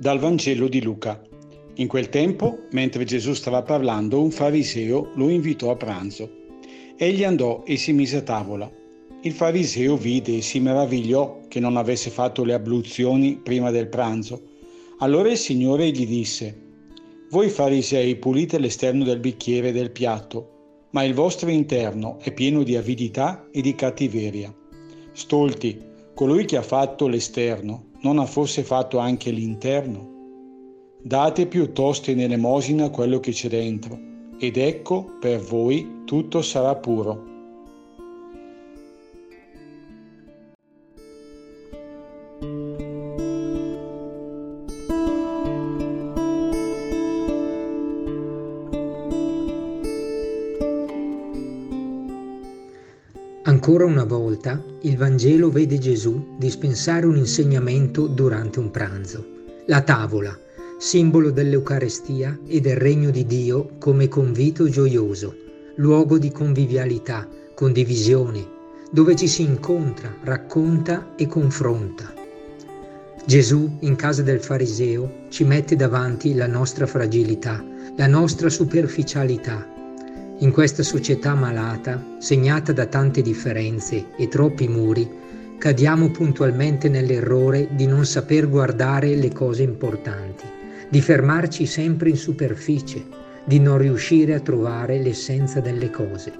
Dal Vangelo di Luca. In quel tempo, mentre Gesù stava parlando, un fariseo lo invitò a pranzo. Egli andò e si mise a tavola. Il fariseo vide e si meravigliò che non avesse fatto le abluzioni prima del pranzo. Allora il Signore gli disse, Voi farisei pulite l'esterno del bicchiere e del piatto, ma il vostro interno è pieno di avidità e di cattiveria. Stolti, colui che ha fatto l'esterno non ha forse fatto anche l'interno? Date piuttosto in elemosina quello che c'è dentro, ed ecco per voi tutto sarà puro. Ancora una volta il Vangelo vede Gesù dispensare un insegnamento durante un pranzo. La tavola, simbolo dell'Eucarestia e del regno di Dio come convito gioioso, luogo di convivialità, condivisione, dove ci si incontra, racconta e confronta. Gesù, in casa del fariseo, ci mette davanti la nostra fragilità, la nostra superficialità, in questa società malata, segnata da tante differenze e troppi muri, cadiamo puntualmente nell'errore di non saper guardare le cose importanti, di fermarci sempre in superficie, di non riuscire a trovare l'essenza delle cose.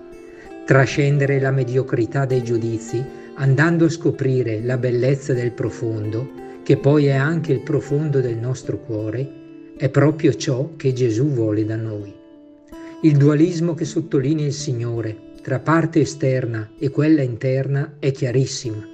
Trascendere la mediocrità dei giudizi, andando a scoprire la bellezza del profondo, che poi è anche il profondo del nostro cuore, è proprio ciò che Gesù vuole da noi. Il dualismo che sottolinea il Signore tra parte esterna e quella interna è chiarissimo.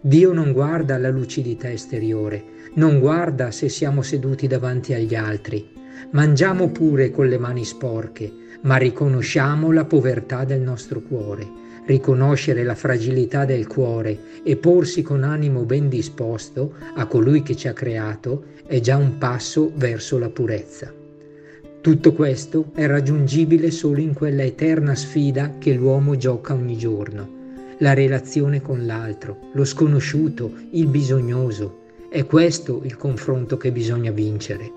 Dio non guarda la lucidità esteriore, non guarda se siamo seduti davanti agli altri. Mangiamo pure con le mani sporche, ma riconosciamo la povertà del nostro cuore. Riconoscere la fragilità del cuore e porsi con animo ben disposto a colui che ci ha creato è già un passo verso la purezza. Tutto questo è raggiungibile solo in quella eterna sfida che l'uomo gioca ogni giorno, la relazione con l'altro, lo sconosciuto, il bisognoso. È questo il confronto che bisogna vincere.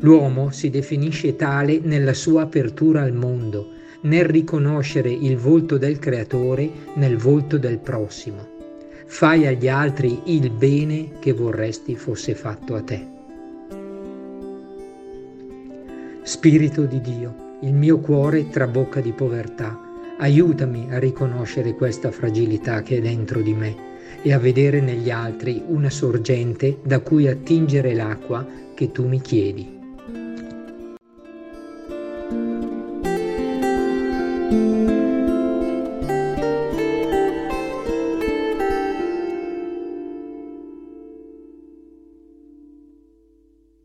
L'uomo si definisce tale nella sua apertura al mondo, nel riconoscere il volto del creatore nel volto del prossimo. Fai agli altri il bene che vorresti fosse fatto a te. Spirito di Dio, il mio cuore trabocca di povertà. Aiutami a riconoscere questa fragilità che è dentro di me e a vedere negli altri una sorgente da cui attingere l'acqua che tu mi chiedi.